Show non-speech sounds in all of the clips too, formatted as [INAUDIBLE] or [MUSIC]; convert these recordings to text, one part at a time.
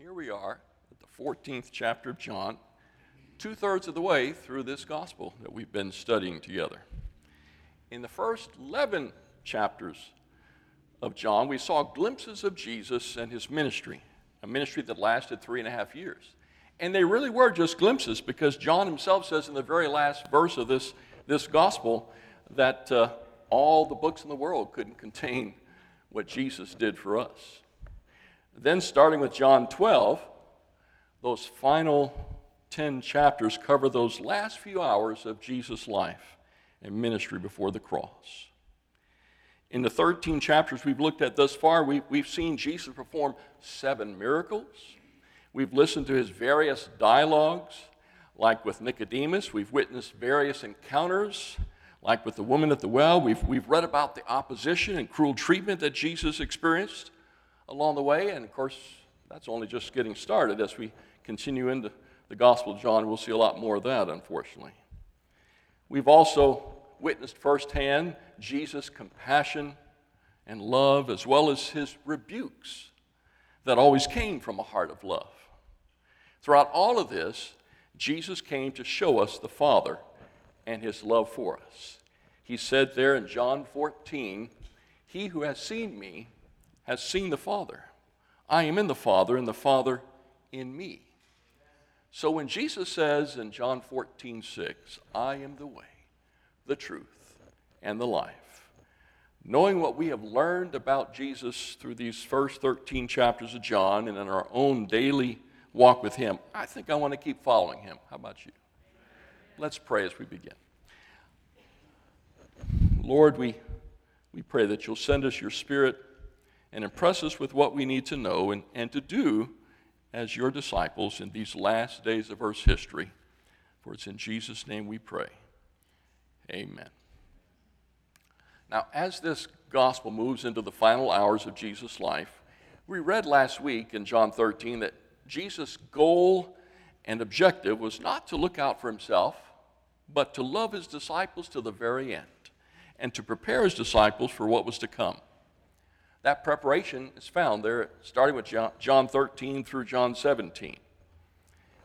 here we are at the 14th chapter of John, two thirds of the way through this gospel that we've been studying together. In the first 11 chapters of John, we saw glimpses of Jesus and his ministry, a ministry that lasted three and a half years. And they really were just glimpses because John himself says in the very last verse of this, this gospel that uh, all the books in the world couldn't contain what Jesus did for us. Then, starting with John 12, those final 10 chapters cover those last few hours of Jesus' life and ministry before the cross. In the 13 chapters we've looked at thus far, we, we've seen Jesus perform seven miracles. We've listened to his various dialogues, like with Nicodemus. We've witnessed various encounters, like with the woman at the well. We've, we've read about the opposition and cruel treatment that Jesus experienced along the way. And of course, that's only just getting started. As we continue into the Gospel of John, we'll see a lot more of that, unfortunately. We've also witnessed firsthand Jesus' compassion and love, as well as his rebukes that always came from a heart of love. Throughout all of this, Jesus came to show us the Father and his love for us. He said there in John 14, He who has seen me has seen the Father. I am in the Father, and the Father in me. So when Jesus says in John 14, 6, I am the way, the truth, and the life, knowing what we have learned about Jesus through these first 13 chapters of John and in our own daily walk with Him, I think I want to keep following Him. How about you? Let's pray as we begin. Lord, we, we pray that you'll send us your Spirit and impress us with what we need to know and, and to do as your disciples in these last days of Earth's history. For it's in Jesus' name we pray. Amen. Now, as this gospel moves into the final hours of Jesus' life, we read last week in John 13 that Jesus' goal and objective was not to look out for himself, but to love his disciples to the very end and to prepare his disciples for what was to come. That preparation is found there, starting with John 13 through John 17.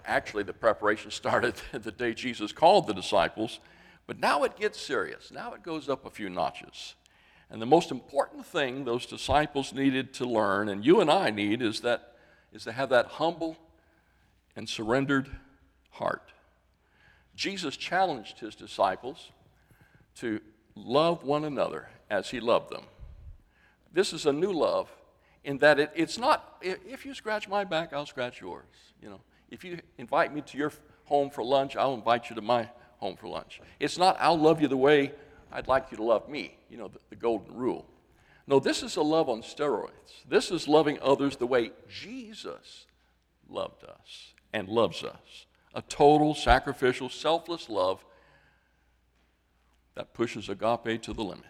Actually, the preparation [LAUGHS] started the day Jesus called the disciples, but now it gets serious. Now it goes up a few notches. And the most important thing those disciples needed to learn, and you and I need, is, that, is to have that humble and surrendered heart. Jesus challenged his disciples to love one another as he loved them. This is a new love in that it, it's not, if you scratch my back, I'll scratch yours. You know, if you invite me to your home for lunch, I'll invite you to my home for lunch. It's not, I'll love you the way I'd like you to love me, you know, the, the golden rule. No, this is a love on steroids. This is loving others the way Jesus loved us and loves us. A total, sacrificial, selfless love that pushes agape to the limit.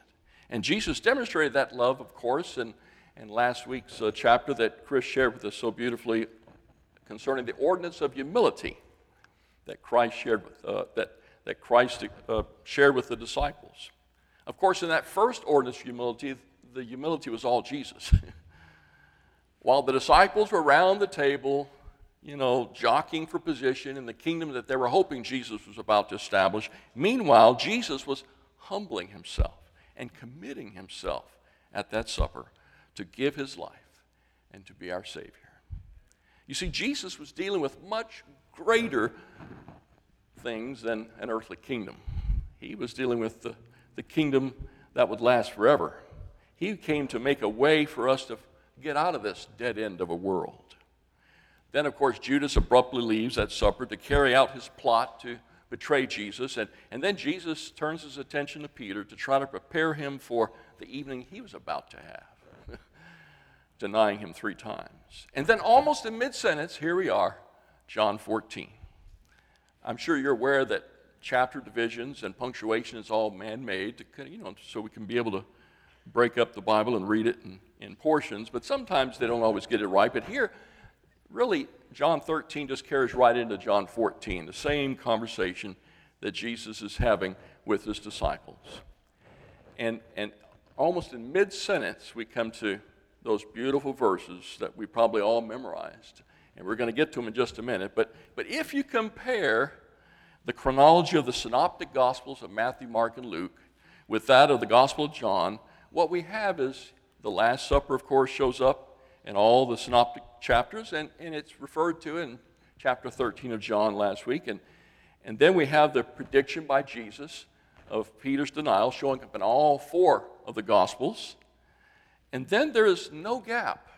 And Jesus demonstrated that love, of course, in, in last week's uh, chapter that Chris shared with us so beautifully concerning the ordinance of humility that Christ shared with, uh, that, that Christ uh, shared with the disciples. Of course, in that first ordinance of humility, the humility was all Jesus. [LAUGHS] While the disciples were around the table, you know, jockeying for position in the kingdom that they were hoping Jesus was about to establish, meanwhile, Jesus was humbling himself and committing himself at that supper to give his life and to be our Savior. You see, Jesus was dealing with much greater things than an earthly kingdom. He was dealing with the, the kingdom that would last forever. He came to make a way for us to get out of this dead end of a world. Then, of course, Judas abruptly leaves that supper to carry out his plot to betray Jesus. And, and then Jesus turns his attention to Peter to try to prepare him for the evening he was about to have, [LAUGHS] denying him three times. And then, almost in mid sentence, here we are, John 14. I'm sure you're aware that chapter divisions and punctuation is all man made, you know, so we can be able to break up the Bible and read it in, in portions, but sometimes they don't always get it right. But here, really, John 13 just carries right into John 14, the same conversation that Jesus is having with his disciples. And, and almost in mid sentence, we come to those beautiful verses that we probably all memorized. and we're going to get to them in just a minute. But, but if you compare the chronology of the synoptic gospels of Matthew, Mark, and Luke with that of the Gospel of John, what we have is the Last Supper, of course, shows up in all the synoptic chapters, and, and it's referred to in chapter 13 of John last week. And, and then we have the prediction by Jesus of Peter's denial showing up in all four of the Gospels. And then there is no gap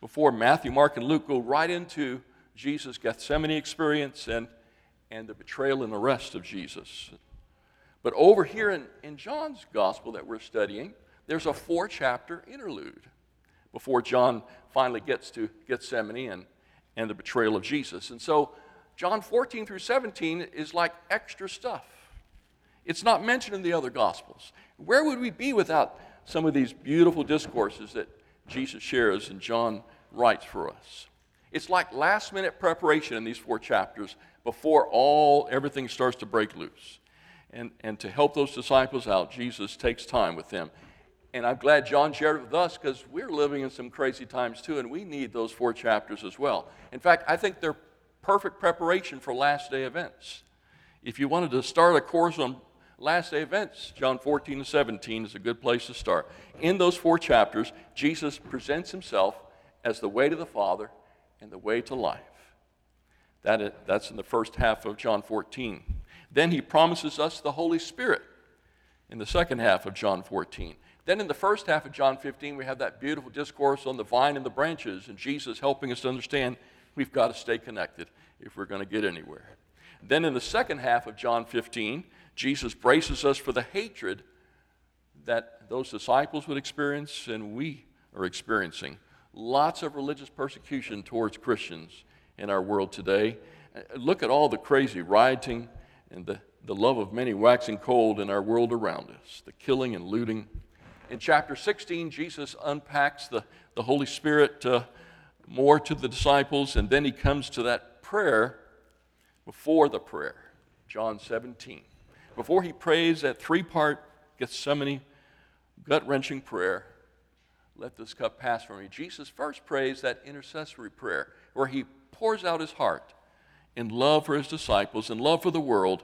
before Matthew, Mark, and Luke go right into Jesus' Gethsemane experience and, and the betrayal and arrest of Jesus. But over here in, in John's Gospel that we're studying, there's a four chapter interlude before John finally gets to Gethsemane and, and the betrayal of Jesus. And so John 14 through 17 is like extra stuff. It's not mentioned in the other Gospels. Where would we be without some of these beautiful discourses that Jesus shares and John writes for us? It's like last minute preparation in these four chapters before all everything starts to break loose. And, and to help those disciples out, Jesus takes time with them and I'm glad John shared it with us because we're living in some crazy times too, and we need those four chapters as well. In fact, I think they're perfect preparation for last day events. If you wanted to start a course on last day events, John 14 to 17 is a good place to start. In those four chapters, Jesus presents himself as the way to the Father and the way to life. That is, that's in the first half of John 14. Then he promises us the Holy Spirit in the second half of John 14. Then in the first half of John 15, we have that beautiful discourse on the vine and the branches, and Jesus helping us to understand we've got to stay connected if we're going to get anywhere. Then in the second half of John 15, Jesus braces us for the hatred that those disciples would experience and we are experiencing. Lots of religious persecution towards Christians in our world today. Uh, look at all the crazy rioting and the, the love of many waxing cold in our world around us, the killing and looting in chapter 16, Jesus unpacks the, the Holy Spirit uh, more to the disciples, and then he comes to that prayer before the prayer, John 17. Before he prays that three part Gethsemane, gut wrenching prayer, let this cup pass from me. Jesus first prays that intercessory prayer where he pours out his heart in love for his disciples and love for the world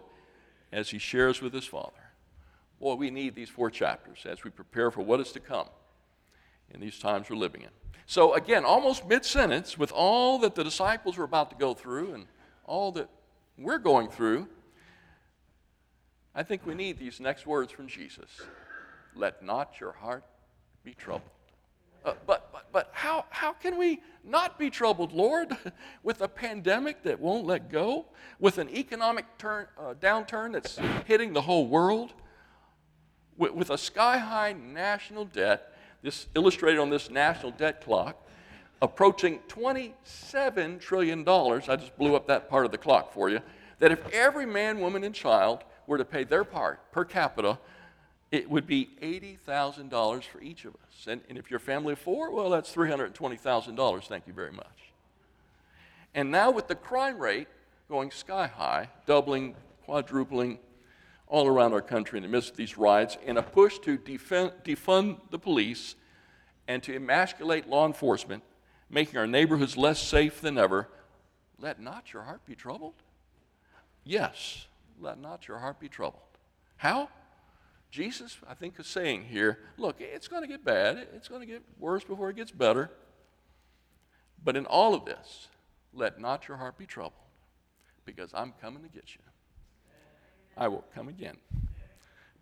as he shares with his Father. Boy, we need these four chapters as we prepare for what is to come in these times we're living in. So, again, almost mid sentence, with all that the disciples were about to go through and all that we're going through, I think we need these next words from Jesus Let not your heart be troubled. Uh, but, but, but how, how can we not be troubled, Lord, [LAUGHS] with a pandemic that won't let go, with an economic turn, uh, downturn that's hitting the whole world? with, with a sky high national debt, this illustrated on this national debt clock, approaching $27 trillion. I just blew up that part of the clock for you. That if every man, woman, and child were to pay their part per capita, it would be $80,000 for each of us. And, and if you're family of four, well, that's $320,000. Thank you very much. And now, with the crime rate going sky high, doubling, quadrupling, all around our country in the midst of these riots and a push to defend, defund the police and to emasculate law enforcement, making our neighborhoods less safe than ever. Let not your heart be troubled. Yes, let not your heart be troubled. How? Jesus, I think, is saying here look, it's going to get bad. It's going to get worse before it gets better. But in all of this, let not your heart be troubled because I'm coming to get you. I will come again.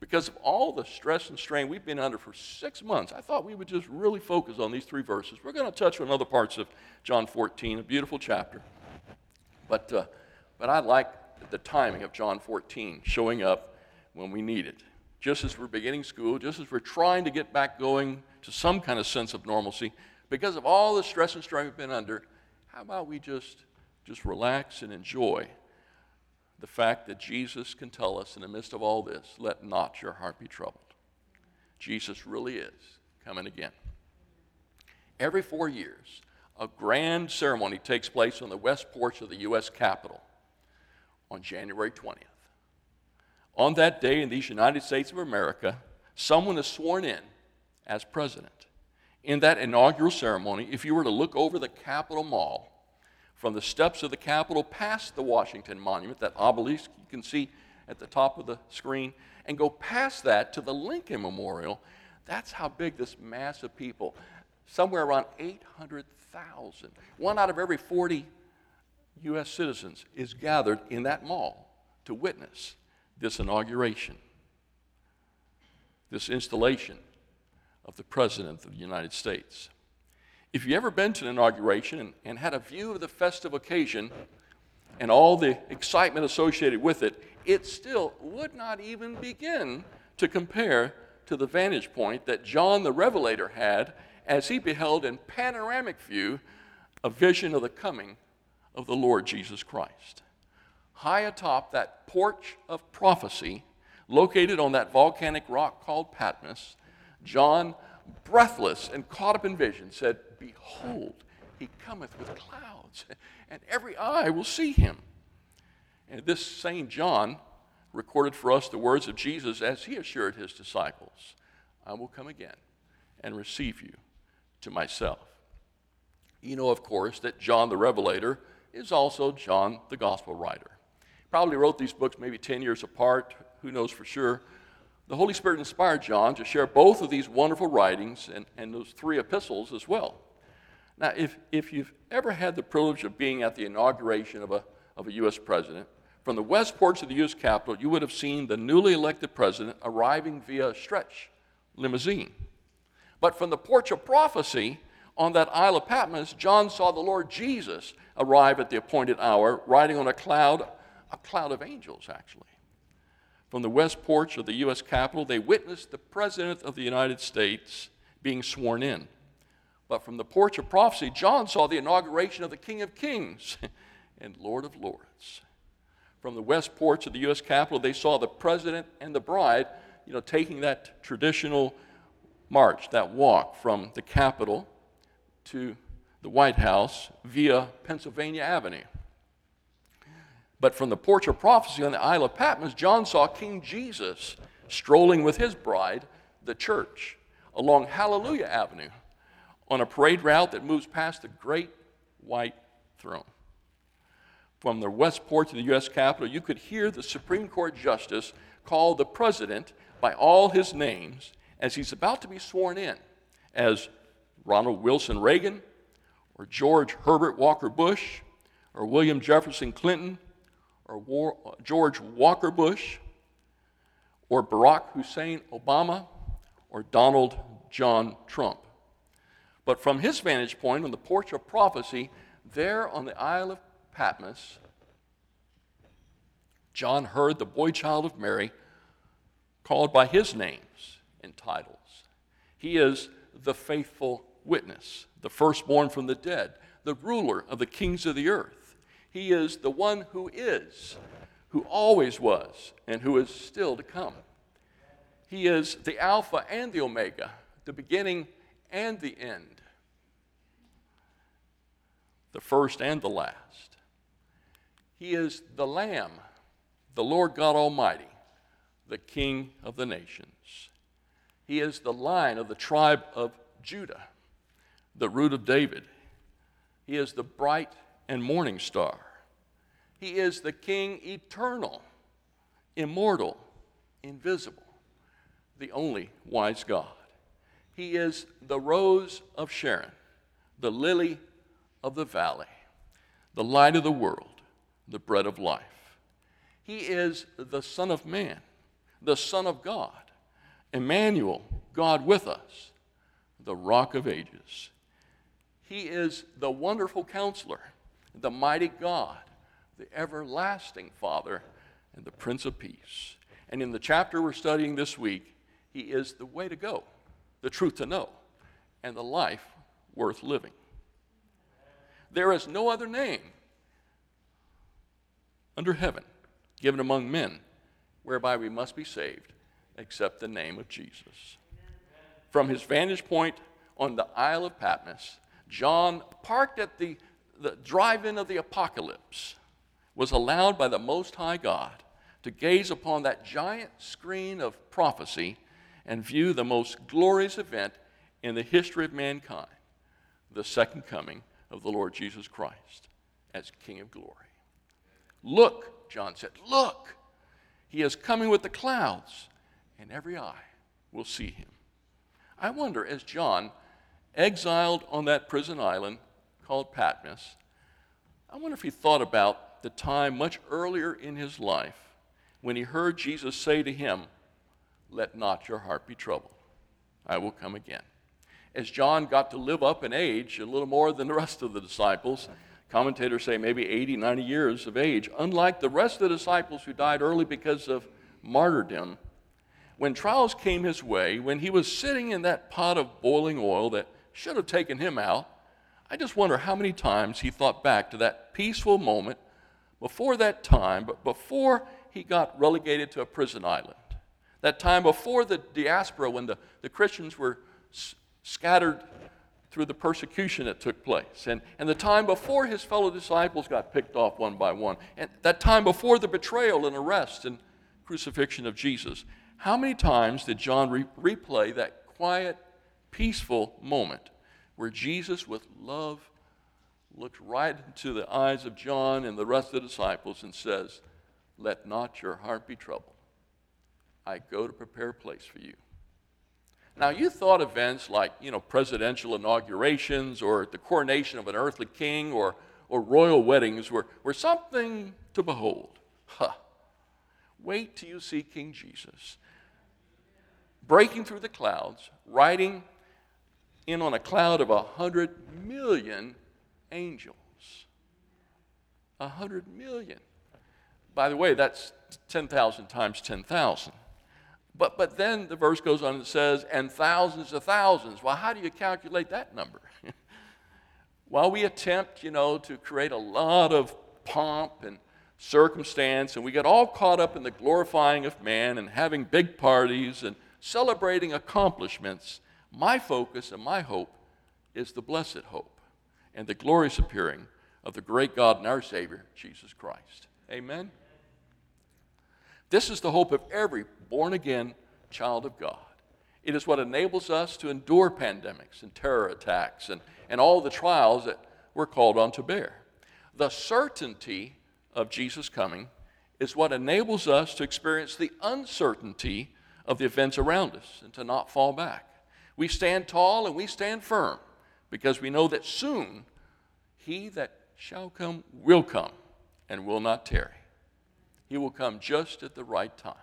Because of all the stress and strain we've been under for six months, I thought we would just really focus on these three verses. We're going to touch on other parts of John 14, a beautiful chapter. But, uh, but I like the timing of John 14 showing up when we need it. Just as we're beginning school, just as we're trying to get back going to some kind of sense of normalcy, because of all the stress and strain we've been under, how about we just, just relax and enjoy the fact that Jesus can tell us in the midst of all this, let not your heart be troubled. Jesus really is coming again. Every four years, a grand ceremony takes place on the west porch of the U.S. Capitol on January 20th. On that day in these United States of America, someone is sworn in as president. In that inaugural ceremony, if you were to look over the Capitol Mall, from the steps of the Capitol past the Washington Monument, that obelisk you can see at the top of the screen, and go past that to the Lincoln Memorial. That's how big this mass of people, somewhere around 800,000. One out of every 40 U.S. citizens is gathered in that mall to witness this inauguration, this installation of the President of the United States. If you've ever been to an inauguration and, and had a view of the festive occasion and all the excitement associated with it, it still would not even begin to compare to the vantage point that John the Revelator had as he beheld in panoramic view a vision of the coming of the Lord Jesus Christ. High atop that porch of prophecy, located on that volcanic rock called Patmos, John, breathless and caught up in vision, said, Behold, he cometh with clouds, and every eye will see him. And this same John recorded for us the words of Jesus as he assured his disciples I will come again and receive you to myself. You know, of course, that John the Revelator is also John the Gospel writer. Probably wrote these books maybe 10 years apart, who knows for sure. The Holy Spirit inspired John to share both of these wonderful writings and, and those three epistles as well. Now, if, if you've ever had the privilege of being at the inauguration of a, of a U.S. president, from the west porch of the U.S. Capitol, you would have seen the newly elected president arriving via stretch limousine. But from the porch of prophecy on that Isle of Patmos, John saw the Lord Jesus arrive at the appointed hour, riding on a cloud, a cloud of angels, actually. From the west porch of the U.S. Capitol, they witnessed the President of the United States being sworn in. But from the porch of prophecy, John saw the inauguration of the King of Kings [LAUGHS] and Lord of Lords. From the west porch of the U.S. Capitol, they saw the president and the bride, you know, taking that traditional march, that walk from the Capitol to the White House via Pennsylvania Avenue. But from the porch of prophecy on the Isle of Patmos, John saw King Jesus strolling with his bride, the church, along Hallelujah Avenue on a parade route that moves past the great white throne. From the west porch of the U.S. Capitol, you could hear the Supreme Court Justice call the president by all his names as he's about to be sworn in as Ronald Wilson Reagan, or George Herbert Walker Bush, or William Jefferson Clinton, or War, uh, George Walker Bush, or Barack Hussein Obama, or Donald John Trump. But from his vantage point on the porch of prophecy, there on the Isle of Patmos, John heard the boy child of Mary called by his names and titles. He is the faithful witness, the firstborn from the dead, the ruler of the kings of the earth. He is the one who is, who always was, and who is still to come. He is the Alpha and the Omega, the beginning and the end, the first and the last. He is the Lamb, the Lord God Almighty, the King of the nations. He is the Lion of the tribe of Judah the root of David. He is the bright and morning star. He is the King eternal, immortal, invisible, the only wise God. He is the rose of Sharon, the lily of the valley, the light of the world, the bread of life. He is the Son of Man, the Son of God, Emmanuel, God with us, the rock of ages. He is the wonderful counselor, the mighty God, the everlasting Father, and the Prince of Peace. And in the chapter we're studying this week, He is the way to go, the truth to know, and the life worth living. There is no other name under heaven given among men whereby we must be saved except the name of Jesus. From his vantage point on the Isle of Patmos, John, parked at the, the drive in of the apocalypse, was allowed by the Most High God to gaze upon that giant screen of prophecy and view the most glorious event in the history of mankind the second coming of the Lord Jesus Christ. as King of glory. Look, John said, look, he is coming with the clouds, and every eye will see him. I wonder, as John, exiled on that prison island called Patmos, I wonder if he thought about the time much earlier in his life when he heard Jesus say to him, Let not your heart be troubled. I will come again. As John got to live up in age a little more than the rest of the disciples, commentators say maybe 80, 90 years of age, unlike the rest of the disciples who died early because of martyrdom, when trials came his way, when he was sitting in that pot of boiling oil that should have taken him out, I just wonder how many times he thought back to that peaceful moment before that time, but before he got relegated to a prison island. That time before the diaspora, when the, the Christians were s- scattered through the persecution that took place, and, and the time before his fellow disciples got picked off one by one, and that time before the betrayal and arrest and crucifixion of Jesus. How many times did John re- replay that quiet, peaceful moment where Jesus, with love, looks right into the eyes of John and the rest of the disciples and says, Let not your heart be troubled. I go to prepare a place for you. Now, you thought events like, you know, presidential inaugurations or the coronation of an earthly king or, or royal weddings were, were something to behold. Huh. Wait till you see King Jesus breaking through the clouds, riding in on a cloud of a hundred million angels. A hundred million. By the way, that's 10,000 times 10,000. But, but then the verse goes on and says, and thousands of thousands. Well, how do you calculate that number? [LAUGHS] While we attempt, you know, to create a lot of pomp and circumstance, and we get all caught up in the glorifying of man and having big parties and celebrating accomplishments, my focus and my hope is the blessed hope and the glorious appearing of the great God and our Savior, Jesus Christ. Amen? This is the hope of every born again child of God. It is what enables us to endure pandemics and terror attacks and, and all the trials that we're called on to bear. The certainty of Jesus coming is what enables us to experience the uncertainty of the events around us and to not fall back. We stand tall and we stand firm because we know that soon he that shall come will come and will not tarry. He will come just at the right time.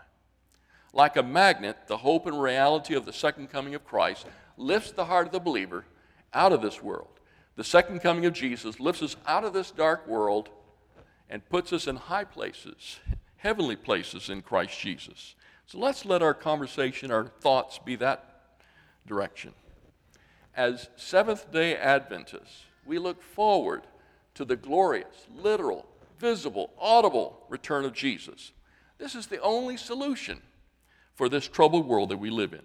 Like a magnet, the hope and reality of the second coming of Christ lifts the heart of the believer out of this world. The second coming of Jesus lifts us out of this dark world and puts us in high places, heavenly places in Christ Jesus. So let's let our conversation, our thoughts be that direction. As Seventh day Adventists, we look forward to the glorious, literal, visible, audible return of Jesus. This is the only solution for this troubled world that we live in.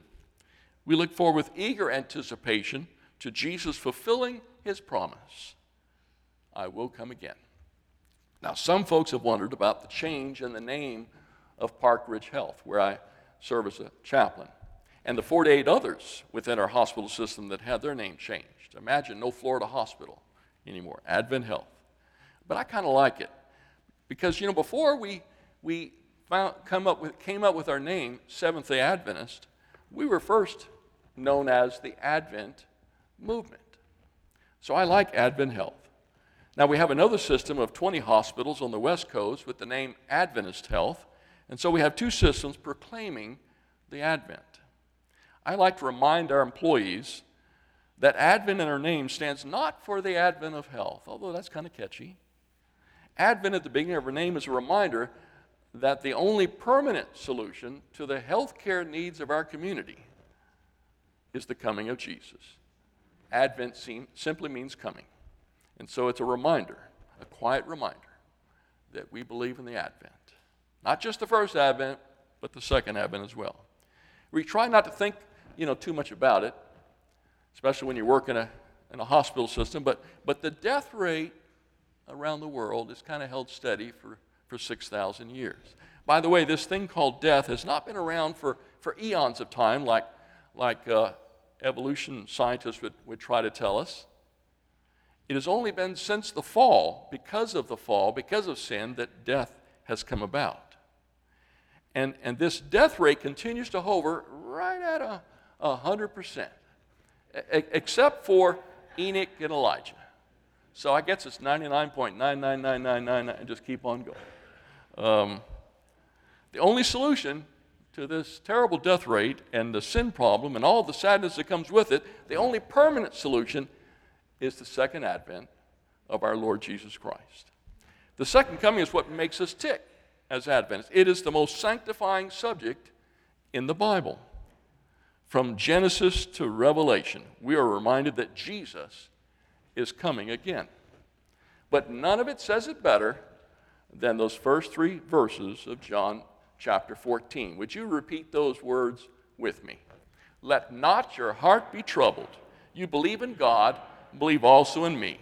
We look forward with eager anticipation to Jesus fulfilling his promise I will come again. Now, some folks have wondered about the change in the name of Park Ridge Health, where I serve as a chaplain, and the 48 others within our hospital system that had their name changed. Imagine no Florida hospital anymore, Advent Health. But I kind of like it because, you know, before we, we found, come up with, came up with our name, Seventh day Adventist, we were first known as the Advent Movement. So I like Advent Health. Now, we have another system of 20 hospitals on the West Coast with the name Adventist Health, and so we have two systems proclaiming the Advent. I like to remind our employees that Advent in our name stands not for the advent of health, although that's kind of catchy. Advent at the beginning of our name is a reminder that the only permanent solution to the health care needs of our community is the coming of Jesus. Advent simply means coming. And so it's a reminder, a quiet reminder, that we believe in the Advent. Not just the first Advent, but the second Advent as well. We try not to think, you know, too much about it, especially when you work in a, in a hospital system, but, but the death rate around the world is kind of held steady for, for 6,000 years. By the way, this thing called death has not been around for, for eons of time, like, like uh, evolution scientists would, would try to tell us. It has only been since the fall, because of the fall, because of sin, that death has come about. And, and this death rate continues to hover right at a, a 100%, except for Enoch and Elijah. So I guess it's 99.99999 and just keep on going. Um, the only solution to this terrible death rate and the sin problem and all the sadness that comes with it, the only permanent solution is the second advent of our Lord Jesus Christ. The second coming is what makes us tick as Adventists. It is the most sanctifying subject in the Bible. From Genesis to Revelation, we are reminded that Jesus is coming again. But none of it says it better than those first three verses of John chapter 14. Would you repeat those words with me? Let not your heart be troubled. You believe in God, believe also in me.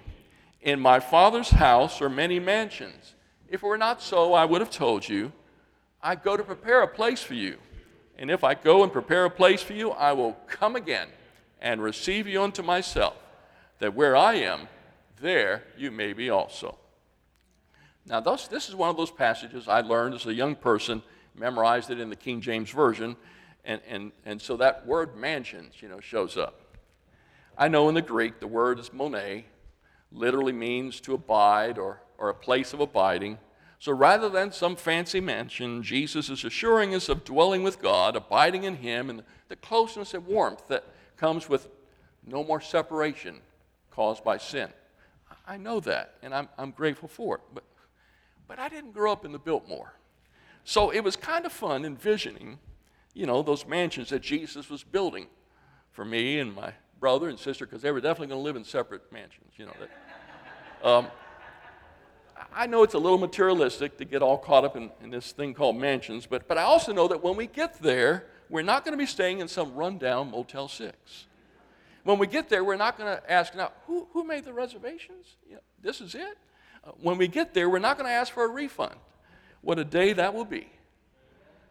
In my Father's house are many mansions. If it were not so, I would have told you. I go to prepare a place for you. And if I go and prepare a place for you, I will come again and receive you unto myself, that where I am, there you may be also. Now, thus, this is one of those passages I learned as a young person, memorized it in the King James Version, and, and, and so that word mansions, you know, shows up. I know in the Greek the word is mone, literally means to abide or, or a place of abiding. So rather than some fancy mansion, Jesus is assuring us of dwelling with God, abiding in Him, and the closeness and warmth that comes with no more separation caused by sin. I know that, and I'm, I'm grateful for it. But, but I didn't grow up in the Biltmore. So it was kind of fun envisioning, you know, those mansions that Jesus was building for me and my brother and sister, because they were definitely going to live in separate mansions, you know. That, um, I know it's a little materialistic to get all caught up in, in, this thing called mansions, but, but I also know that when we get there, we're not going to be staying in some rundown Motel 6. When we get there, we're not going to ask, now, who, who made the reservations? You know, this is it? Uh, when we get there, we're not going to ask for a refund. What a day that will be.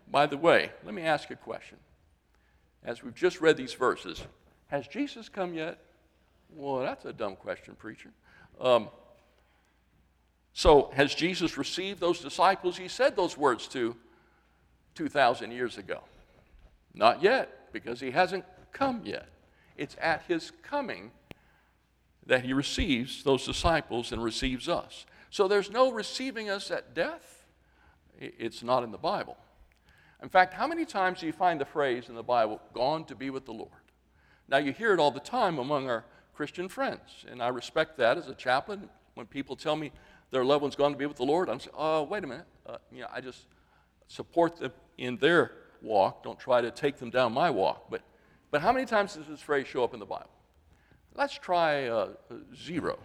By the way, let me ask a question. As we've just read these verses, has Jesus come yet? Well, that's a dumb question, preacher. Um, so, has Jesus received those disciples he said those words to 2,000 years ago? Not yet, because he hasn't come yet. It's at his coming that he receives those disciples and receives us. So, there's no receiving us at death. It's not in the Bible. In fact, how many times do you find the phrase in the Bible, gone to be with the Lord? Now, you hear it all the time among our Christian friends, and I respect that as a chaplain. When people tell me their loved one's gone to be with the Lord, I'm saying, oh, wait a minute. Uh, you know, I just support them in their walk, don't try to take them down my walk. But, but how many times does this phrase show up in the Bible? Let's try uh, zero.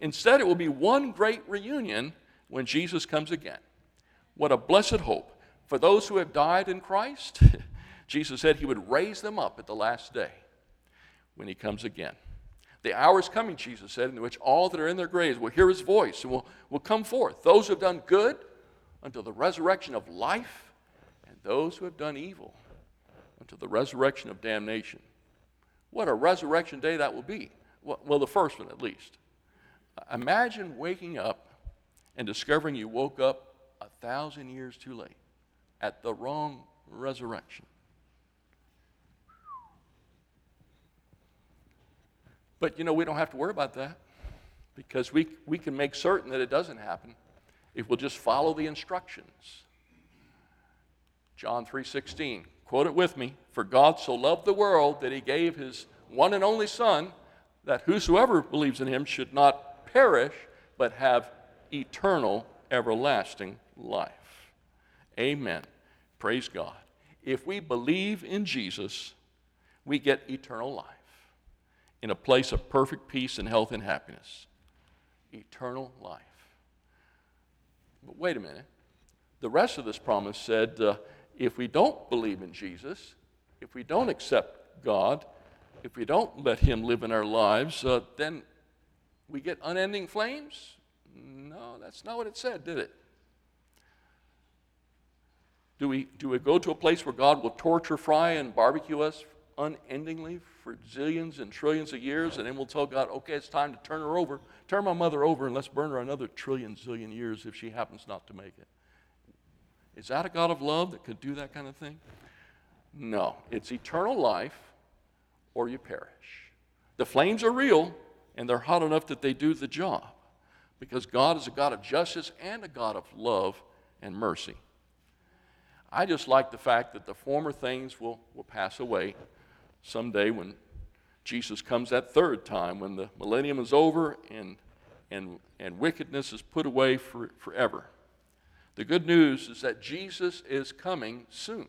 Instead, it will be one great reunion when Jesus comes again. What a blessed hope for those who have died in Christ. [LAUGHS] Jesus said he would raise them up at the last day when he comes again. The hour is coming, Jesus said, in which all that are in their graves will hear his voice and will, will come forth. Those who have done good until the resurrection of life, and those who have done evil until the resurrection of damnation. What a resurrection day that will be. Well, well the first one at least. Imagine waking up and discovering you woke up a thousand years too late at the wrong resurrection. But you know, we don't have to worry about that because we, we can make certain that it doesn't happen if we'll just follow the instructions. John 3:16. Quote it with me. For God so loved the world that he gave his one and only son that whosoever believes in him should not perish but have eternal everlasting life. Amen. Praise God. If we believe in Jesus, we get eternal life in a place of perfect peace and health and happiness. Eternal life. But wait a minute. The rest of this promise said uh, if we don't believe in Jesus, if we don't accept God, if we don't let Him live in our lives, uh, then we get unending flames? No, that's not what it said, did it? Do we, do we go to a place where God will torture, fry, and barbecue us unendingly for zillions and trillions of years, and then we'll tell God, okay, it's time to turn her over. Turn my mother over and let's burn her another trillion, zillion years if she happens not to make it. Is that a God of love that could do that kind of thing? No. It's eternal life or you perish. The flames are real and they're hot enough that they do the job because God is a God of justice and a God of love and mercy. I just like the fact that the former things will, will pass away someday when Jesus comes that third time, when the millennium is over and, and, and wickedness is put away for, forever. The good news is that Jesus is coming soon.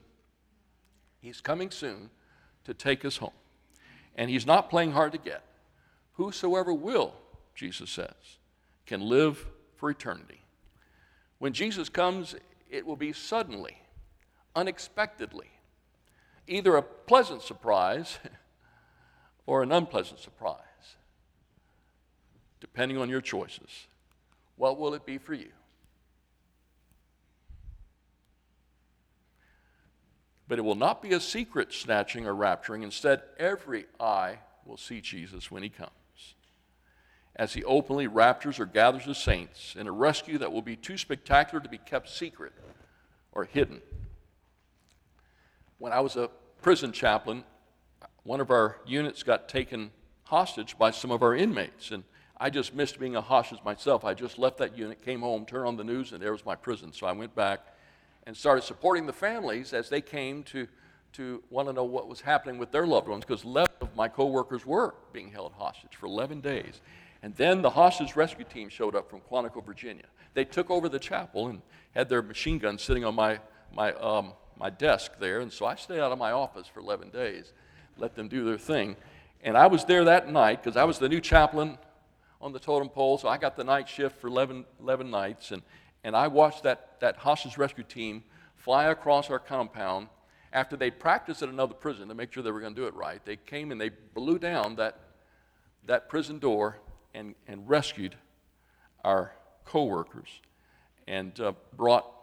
He's coming soon to take us home. And he's not playing hard to get. Whosoever will, Jesus says, can live for eternity. When Jesus comes, it will be suddenly unexpectedly. Either a pleasant surprise [LAUGHS] or an unpleasant surprise, depending on your choices. What will it be for you? But it will not be a secret snatching or rapturing. Instead, every eye will see Jesus when he comes. As he openly raptures or gathers the saints in a rescue that will be too spectacular to be kept secret or hidden when I was a prison chaplain, one of our units got taken hostage by some of our inmates. And I just missed being a hostage myself. I just left that unit, came home, turned on the news, and there was my prison. So I went back and started supporting the families as they came to, to want to know what was happening with their loved ones, because 11 of my coworkers were being held hostage for 11 days. And then the hostage rescue team showed up from Quantico, Virginia. They took over the chapel and had their machine guns sitting on my, my um, my desk there. And so I stayed out of my office for 11 days, let them do their thing. And I was there that night because I was the new chaplain on the totem pole. So I got the night shift for 11, 11 nights. And, and I watched that, that hostage rescue team fly across our compound after they practiced at another prison to make sure they were going to do it right. They came and they blew down that, that prison door and, and rescued our co workers and uh, brought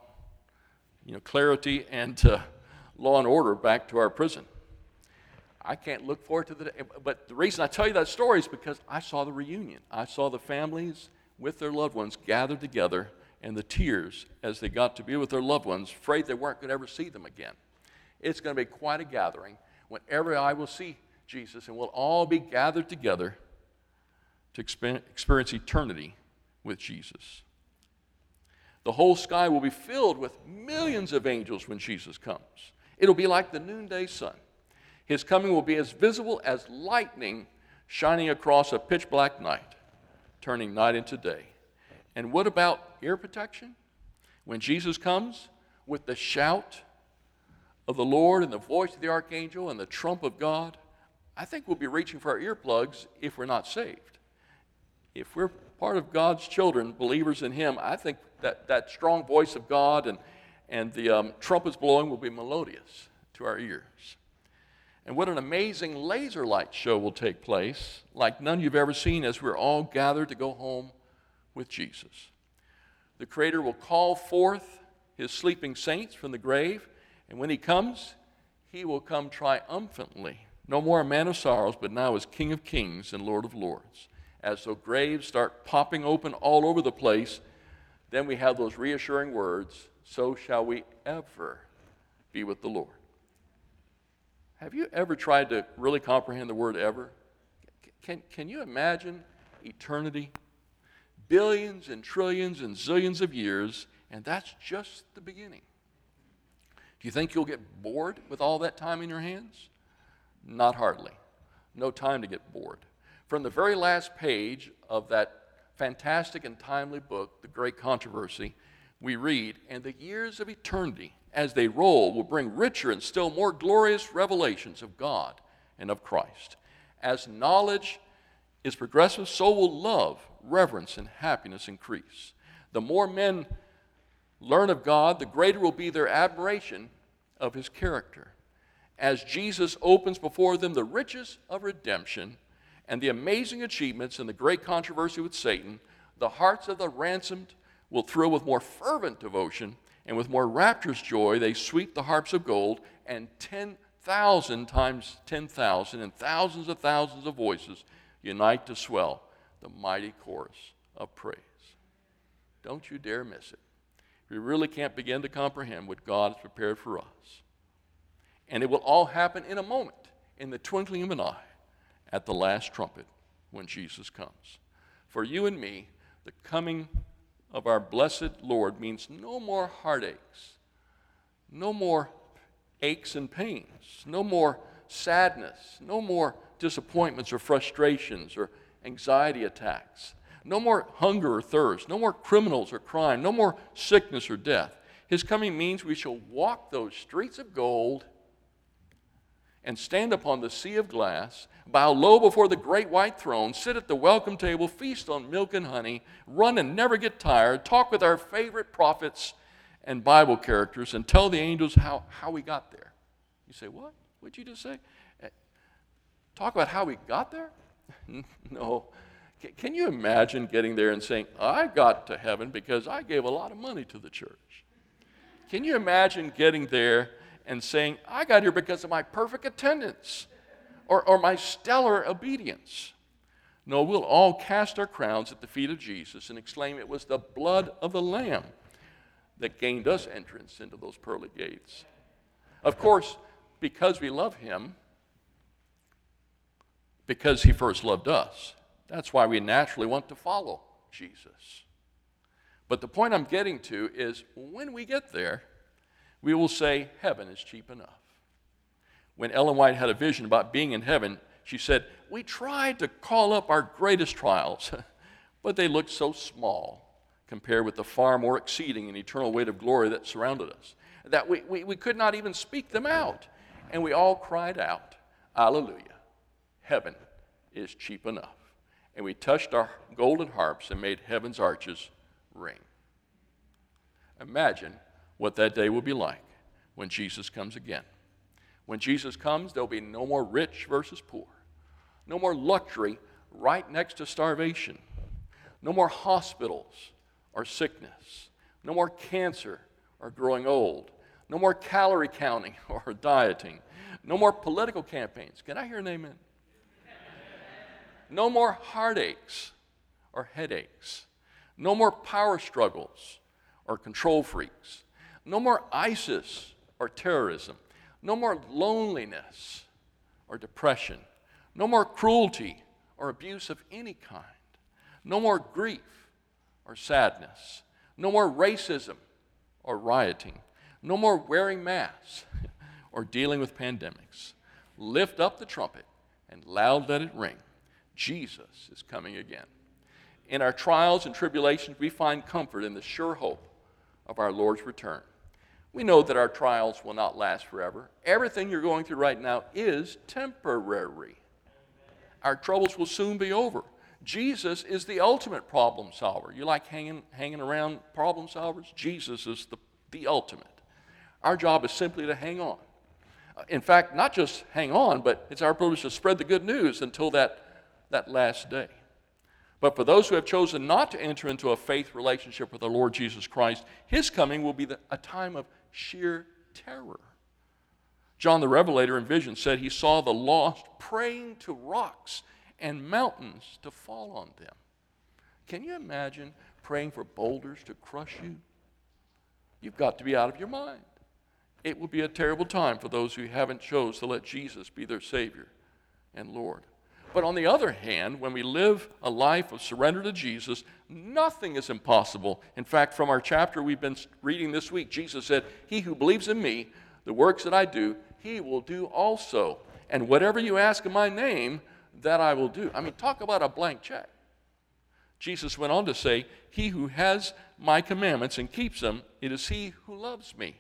you know, clarity and law and order back to our prison. I can't look forward to the day. But the reason I tell you that story is because I saw the reunion. I saw the families with their loved ones gathered together and the tears as they got to be with their loved ones, afraid they weren't going to ever see them again. It's going to be quite a gathering when every eye will see Jesus and we'll all be gathered together to experience eternity with Jesus. The whole sky will be filled with millions of angels when Jesus comes. It'll be like the noonday sun. His coming will be as visible as lightning shining across a pitch black night, turning night into day. And what about ear protection? When Jesus comes with the shout of the Lord and the voice of the archangel and the trump of God, I think we'll be reaching for our earplugs if we're not saved. If we're part of God's children, believers in Him, I think that, that strong voice of God and, and the um, trumpets blowing will be melodious to our ears. And what an amazing laser light show will take place, like none you've ever seen, as we're all gathered to go home with Jesus. The Creator will call forth His sleeping saints from the grave, and when He comes, He will come triumphantly. No more a man of sorrows, but now as King of kings and Lord of lords. As the graves start popping open all over the place, then we have those reassuring words so shall we ever be with the Lord. Have you ever tried to really comprehend the word ever? Can, can you imagine eternity? Billions and trillions and zillions of years, and that's just the beginning. Do you think you'll get bored with all that time in your hands? Not hardly. No time to get bored. From the very last page of that fantastic and timely book, The Great Controversy, we read, And the years of eternity, as they roll, will bring richer and still more glorious revelations of God and of Christ. As knowledge is progressive, so will love, reverence, and happiness increase. The more men learn of God, the greater will be their admiration of his character. As Jesus opens before them the riches of redemption, and the amazing achievements and the great controversy with Satan, the hearts of the ransomed will thrill with more fervent devotion, and with more rapturous joy they sweep the harps of gold, and 10,000 times 10,000 and thousands of thousands of voices unite to swell the mighty chorus of praise. Don't you dare miss it. We really can't begin to comprehend what God has prepared for us. And it will all happen in a moment, in the twinkling of an eye, at the last trumpet when Jesus comes. For you and me, the coming of our blessed Lord means no more heartaches, no more aches and pains, no more sadness, no more disappointments or frustrations or anxiety attacks, no more hunger or thirst, no more criminals or crime, no more sickness or death. His coming means we shall walk those streets of gold and stand upon the sea of glass, bow low before the great white throne, sit at the welcome table, feast on milk and honey, run and never get tired, talk with our favorite prophets and Bible characters, and tell the angels how, how we got there. You say, What? What'd you just say? Eh, talk about how we got there? [LAUGHS] no. Can you imagine getting there and saying, I got to heaven because I gave a lot of money to the church? Can you imagine getting there and saying, I got here because of my perfect attendance or, or my stellar obedience. No, we'll all cast our crowns at the feet of Jesus and exclaim, It was the blood of the Lamb that gained us entrance into those pearly gates. Of course, because we love Him, because He first loved us, that's why we naturally want to follow Jesus. But the point I'm getting to is when we get there, we will say, Heaven is cheap enough. When Ellen White had a vision about being in heaven, she said, We tried to call up our greatest trials, [LAUGHS] but they looked so small compared with the far more exceeding and eternal weight of glory that surrounded us that we, we, we could not even speak them out. And we all cried out, Alleluia, heaven is cheap enough. And we touched our golden harps and made heaven's arches ring. Imagine what that day will be like when Jesus comes again. When Jesus comes, there'll be no more rich versus poor, no more luxury right next to starvation, no more hospitals or sickness, no more cancer or growing old, no more calorie counting [LAUGHS] or dieting, no more political campaigns. Can I hear an amen? No more heartaches or headaches, no more power struggles or control freaks no more ISIS or terrorism. No more loneliness or depression. No more cruelty or abuse of any kind. No more grief or sadness. No more racism or rioting. No more wearing masks [LAUGHS] or dealing with pandemics. Lift up the trumpet and loud let it ring. Jesus is coming again. In our trials and tribulations, we find comfort in the sure hope of our Lord's return. We know that our trials will not last forever. Everything you're going through right now is temporary. Our troubles will soon be over. Jesus is the ultimate problem solver. You like hanging, hanging around problem solvers? Jesus is the, the ultimate. Our job is simply to hang on. Uh, in fact, not just hang on, but it's our privilege to spread the good news until that, that last day. But for those who have chosen not to enter into a faith relationship with the Lord Jesus Christ, his coming will be the, a time of sheer terror. John the Revelator in vision said he saw the lost praying to rocks and mountains to fall on them. Can you imagine praying for boulders to crush you? You've got to be out of your mind. It will be a terrible time for those who haven't chose to let Jesus be their Savior and Lord. But on the other hand, when we live a life of surrender to Jesus, nothing is impossible. In fact, from our chapter we've been reading this week, Jesus said, He who believes in me, the works that I do, he will do also. And whatever you ask in my name, that I will do. I mean, talk about a blank check. Jesus went on to say, He who has my commandments and keeps them, it is he who loves me.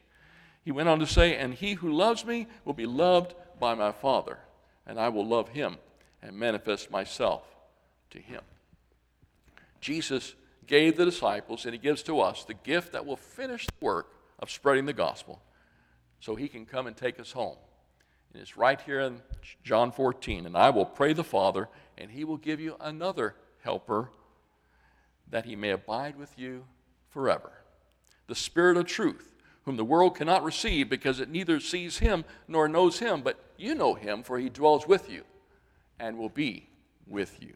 He went on to say, And he who loves me will be loved by my Father, and I will love him and manifest myself to him. Jesus gave the disciples, and he gives to us the gift that will finish the work of spreading the gospel so he can come and take us home. And it's right here in John 14. And I will pray the Father, and he will give you another helper that he may abide with you forever. The Spirit of truth, whom the world cannot receive because it neither sees him nor knows him, but you know him, for he dwells with you and will be with you.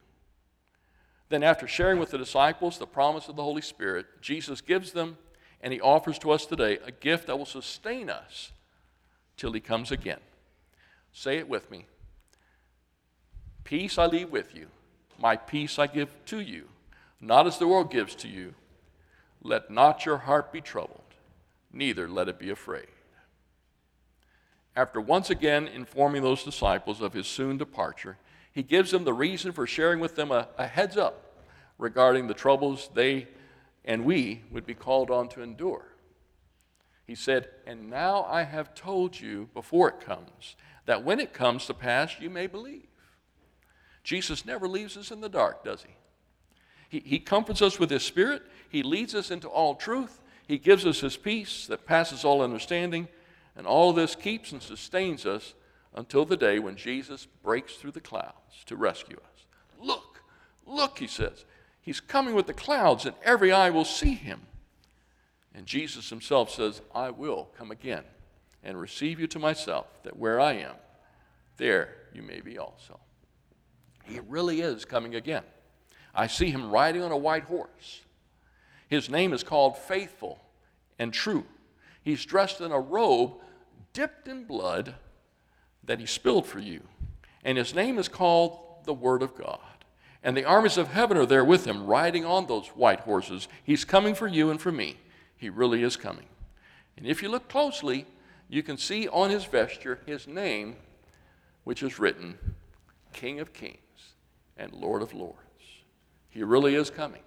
Then, after sharing with the disciples the promise of the Holy Spirit, Jesus gives them and he offers to us today a gift that will sustain us till he comes again. Say it with me Peace I leave with you, my peace I give to you, not as the world gives to you. Let not your heart be troubled neither let it be afraid. After once again informing those disciples of his soon departure, he gives them the reason for sharing with them a, a heads up regarding the troubles they and we would be called on to endure. He said, And now I have told you before it comes, that when it comes to pass, you may believe. Jesus never leaves us in the dark, does he? He, he comforts us with his spirit, he leads us into all truth, he gives us His peace that passes all understanding, and all this keeps and sustains us until the day when Jesus breaks through the clouds to rescue us. Look, look, He says. He's coming with the clouds, and every eye will see Him. And Jesus Himself says, I will come again and receive you to myself, that where I am, there you may be also. He really is coming again. I see him riding on a white horse. His name is called Faithful and True. He's dressed in a robe dipped in blood that he spilled for you. And his name is called the Word of God. And the armies of heaven are there with him, riding on those white horses. He's coming for you and for me. He really is coming. And if you look closely, you can see on his vesture his name, which is written King of Kings and Lord of Lords. He really is coming.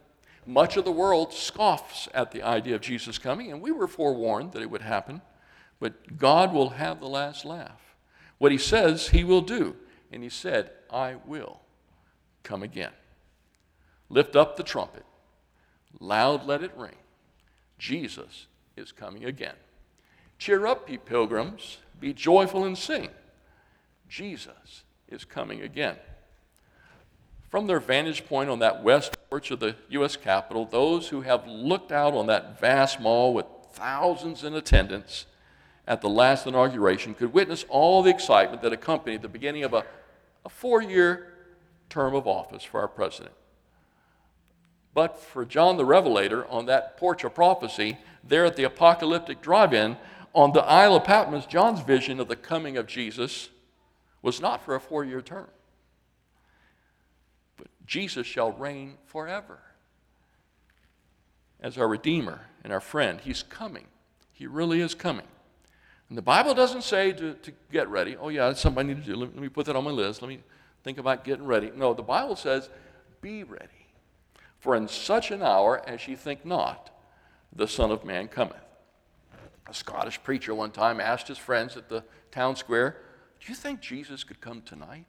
Much of the world scoffs at the idea of Jesus coming, and we were forewarned that it would happen. But God will have the last laugh. What He says, He will do. And He said, I will come again. Lift up the trumpet. Loud let it ring. Jesus is coming again. Cheer up, ye pilgrims. Be joyful and sing. Jesus is coming again. From their vantage point on that west porch of the U.S. Capitol, those who have looked out on that vast mall with thousands in attendance at the last inauguration could witness all the excitement that accompanied the beginning of a, a four year term of office for our president. But for John the Revelator on that porch of prophecy, there at the apocalyptic drive in on the Isle of Patmos, John's vision of the coming of Jesus was not for a four year term. But Jesus shall reign forever as our Redeemer and our friend. He's coming. He really is coming. And the Bible doesn't say to, to get ready. Oh, yeah, that's something I need to do. Let, let me put that on my list. Let me think about getting ready. No, the Bible says, be ready. For in such an hour as ye think not, the Son of Man cometh. A Scottish preacher one time asked his friends at the town square, Do you think Jesus could come tonight?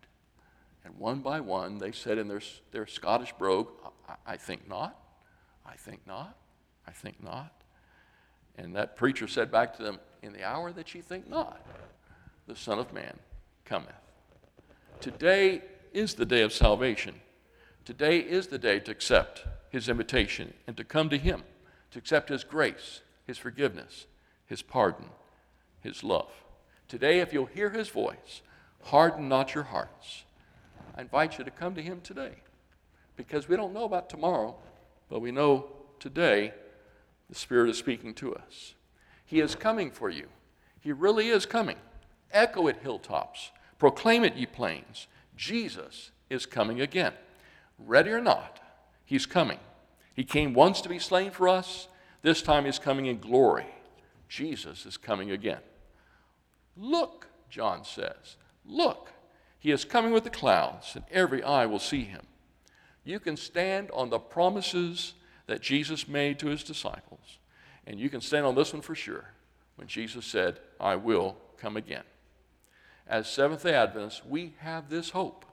And one by one, they said in their, their Scottish brogue, I, I think not. I think not. I think not. And that preacher said back to them, In the hour that ye think not, the Son of Man cometh. Today is the day of salvation. Today is the day to accept his invitation and to come to him, to accept his grace, his forgiveness, his pardon, his love. Today, if you'll hear his voice, harden not your hearts I invite you to come to Him today because we don't know about tomorrow, but we know today the Spirit is speaking to us. He is coming for you. He really is coming. Echo it, hilltops. Proclaim it, ye plains. Jesus is coming again. Ready or not, He's coming. He came once to be slain for us. This time He's coming in glory. Jesus is coming again. Look, John says. Look, he is coming with the clouds, and every eye will see him. You can stand on the promises that Jesus made to his disciples, and you can stand on this one for sure when Jesus said, I will come again. As Seventh day Adventists, we have this hope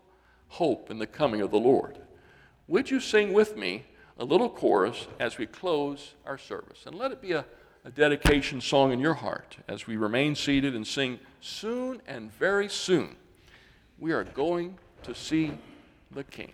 hope in the coming of the Lord. Would you sing with me a little chorus as we close our service? And let it be a, a dedication song in your heart as we remain seated and sing soon and very soon we are going to see the King.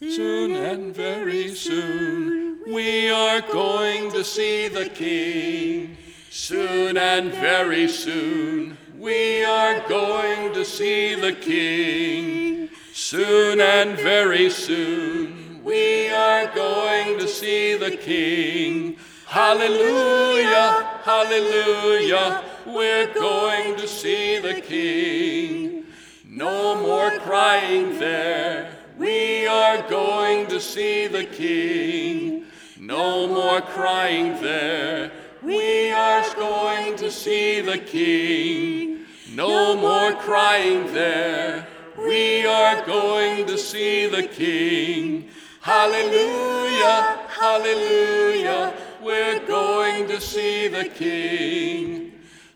Soon and very soon We are going to see the King soon and very soon. We are going to see the King soon and very soon. We are going to see the King. Hallelujah, hallelujah. We're going to see the King. No more crying there. We are going to see the King. No more crying there. We are going to see the King. No more crying there. We are going to see the King. Hallelujah, hallelujah. We're going to see the King.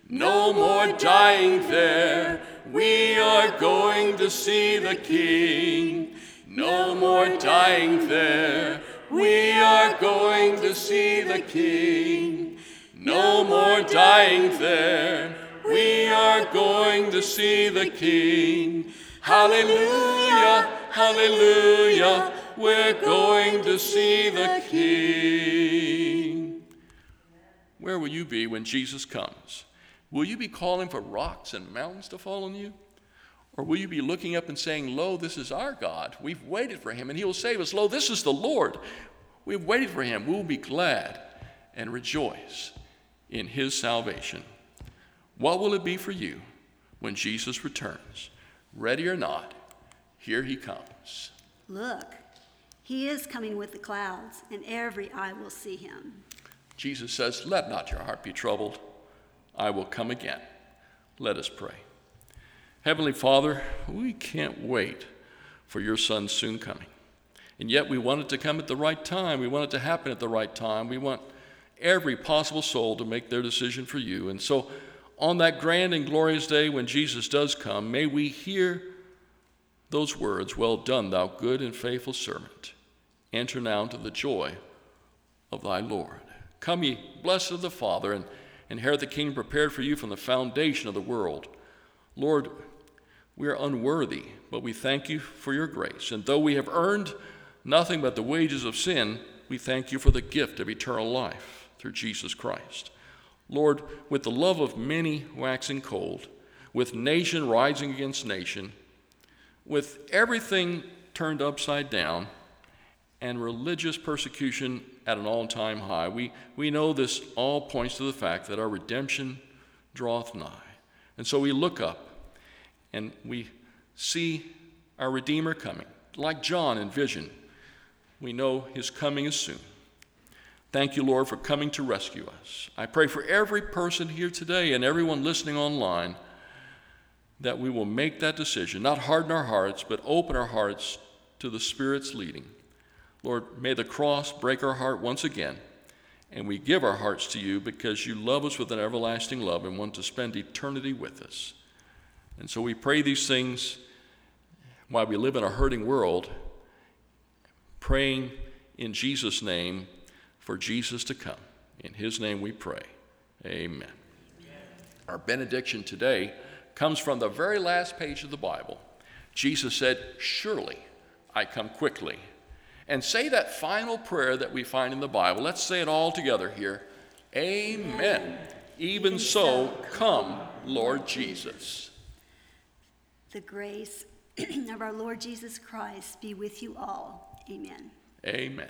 No more dying there. We are going to see the King. No more dying there. We are going to see the King. No more dying there. We are going to see the King. Hallelujah, hallelujah. We're going to see the King. Where will you be when Jesus comes? Will you be calling for rocks and mountains to fall on you? Or will you be looking up and saying, Lo, this is our God. We've waited for him and he will save us. Lo, this is the Lord. We've waited for him. We'll be glad and rejoice in his salvation. What will it be for you when Jesus returns? Ready or not, here he comes. Look, he is coming with the clouds, and every eye will see him. Jesus says, Let not your heart be troubled. I will come again. Let us pray. Heavenly Father, we can't wait for your Son's soon coming. And yet we want it to come at the right time. We want it to happen at the right time. We want every possible soul to make their decision for you. And so, on that grand and glorious day when Jesus does come, may we hear those words Well done, thou good and faithful servant. Enter now into the joy of thy Lord. Come, ye blessed of the Father, and inherit the kingdom prepared for you from the foundation of the world. Lord, we are unworthy, but we thank you for your grace. And though we have earned nothing but the wages of sin, we thank you for the gift of eternal life through Jesus Christ. Lord, with the love of many waxing cold, with nation rising against nation, with everything turned upside down, and religious persecution at an all time high, we, we know this all points to the fact that our redemption draweth nigh. And so we look up and we see our Redeemer coming. Like John in vision, we know his coming is soon. Thank you, Lord, for coming to rescue us. I pray for every person here today and everyone listening online that we will make that decision, not harden our hearts, but open our hearts to the Spirit's leading. Lord, may the cross break our heart once again, and we give our hearts to you because you love us with an everlasting love and want to spend eternity with us. And so we pray these things while we live in a hurting world, praying in Jesus' name for Jesus to come. In his name we pray. Amen. Amen. Our benediction today comes from the very last page of the Bible. Jesus said, Surely I come quickly. And say that final prayer that we find in the Bible. Let's say it all together here. Amen. Amen. Even so, come, Lord Jesus. The grace [CLEARS THROAT] of our Lord Jesus Christ be with you all. Amen. Amen.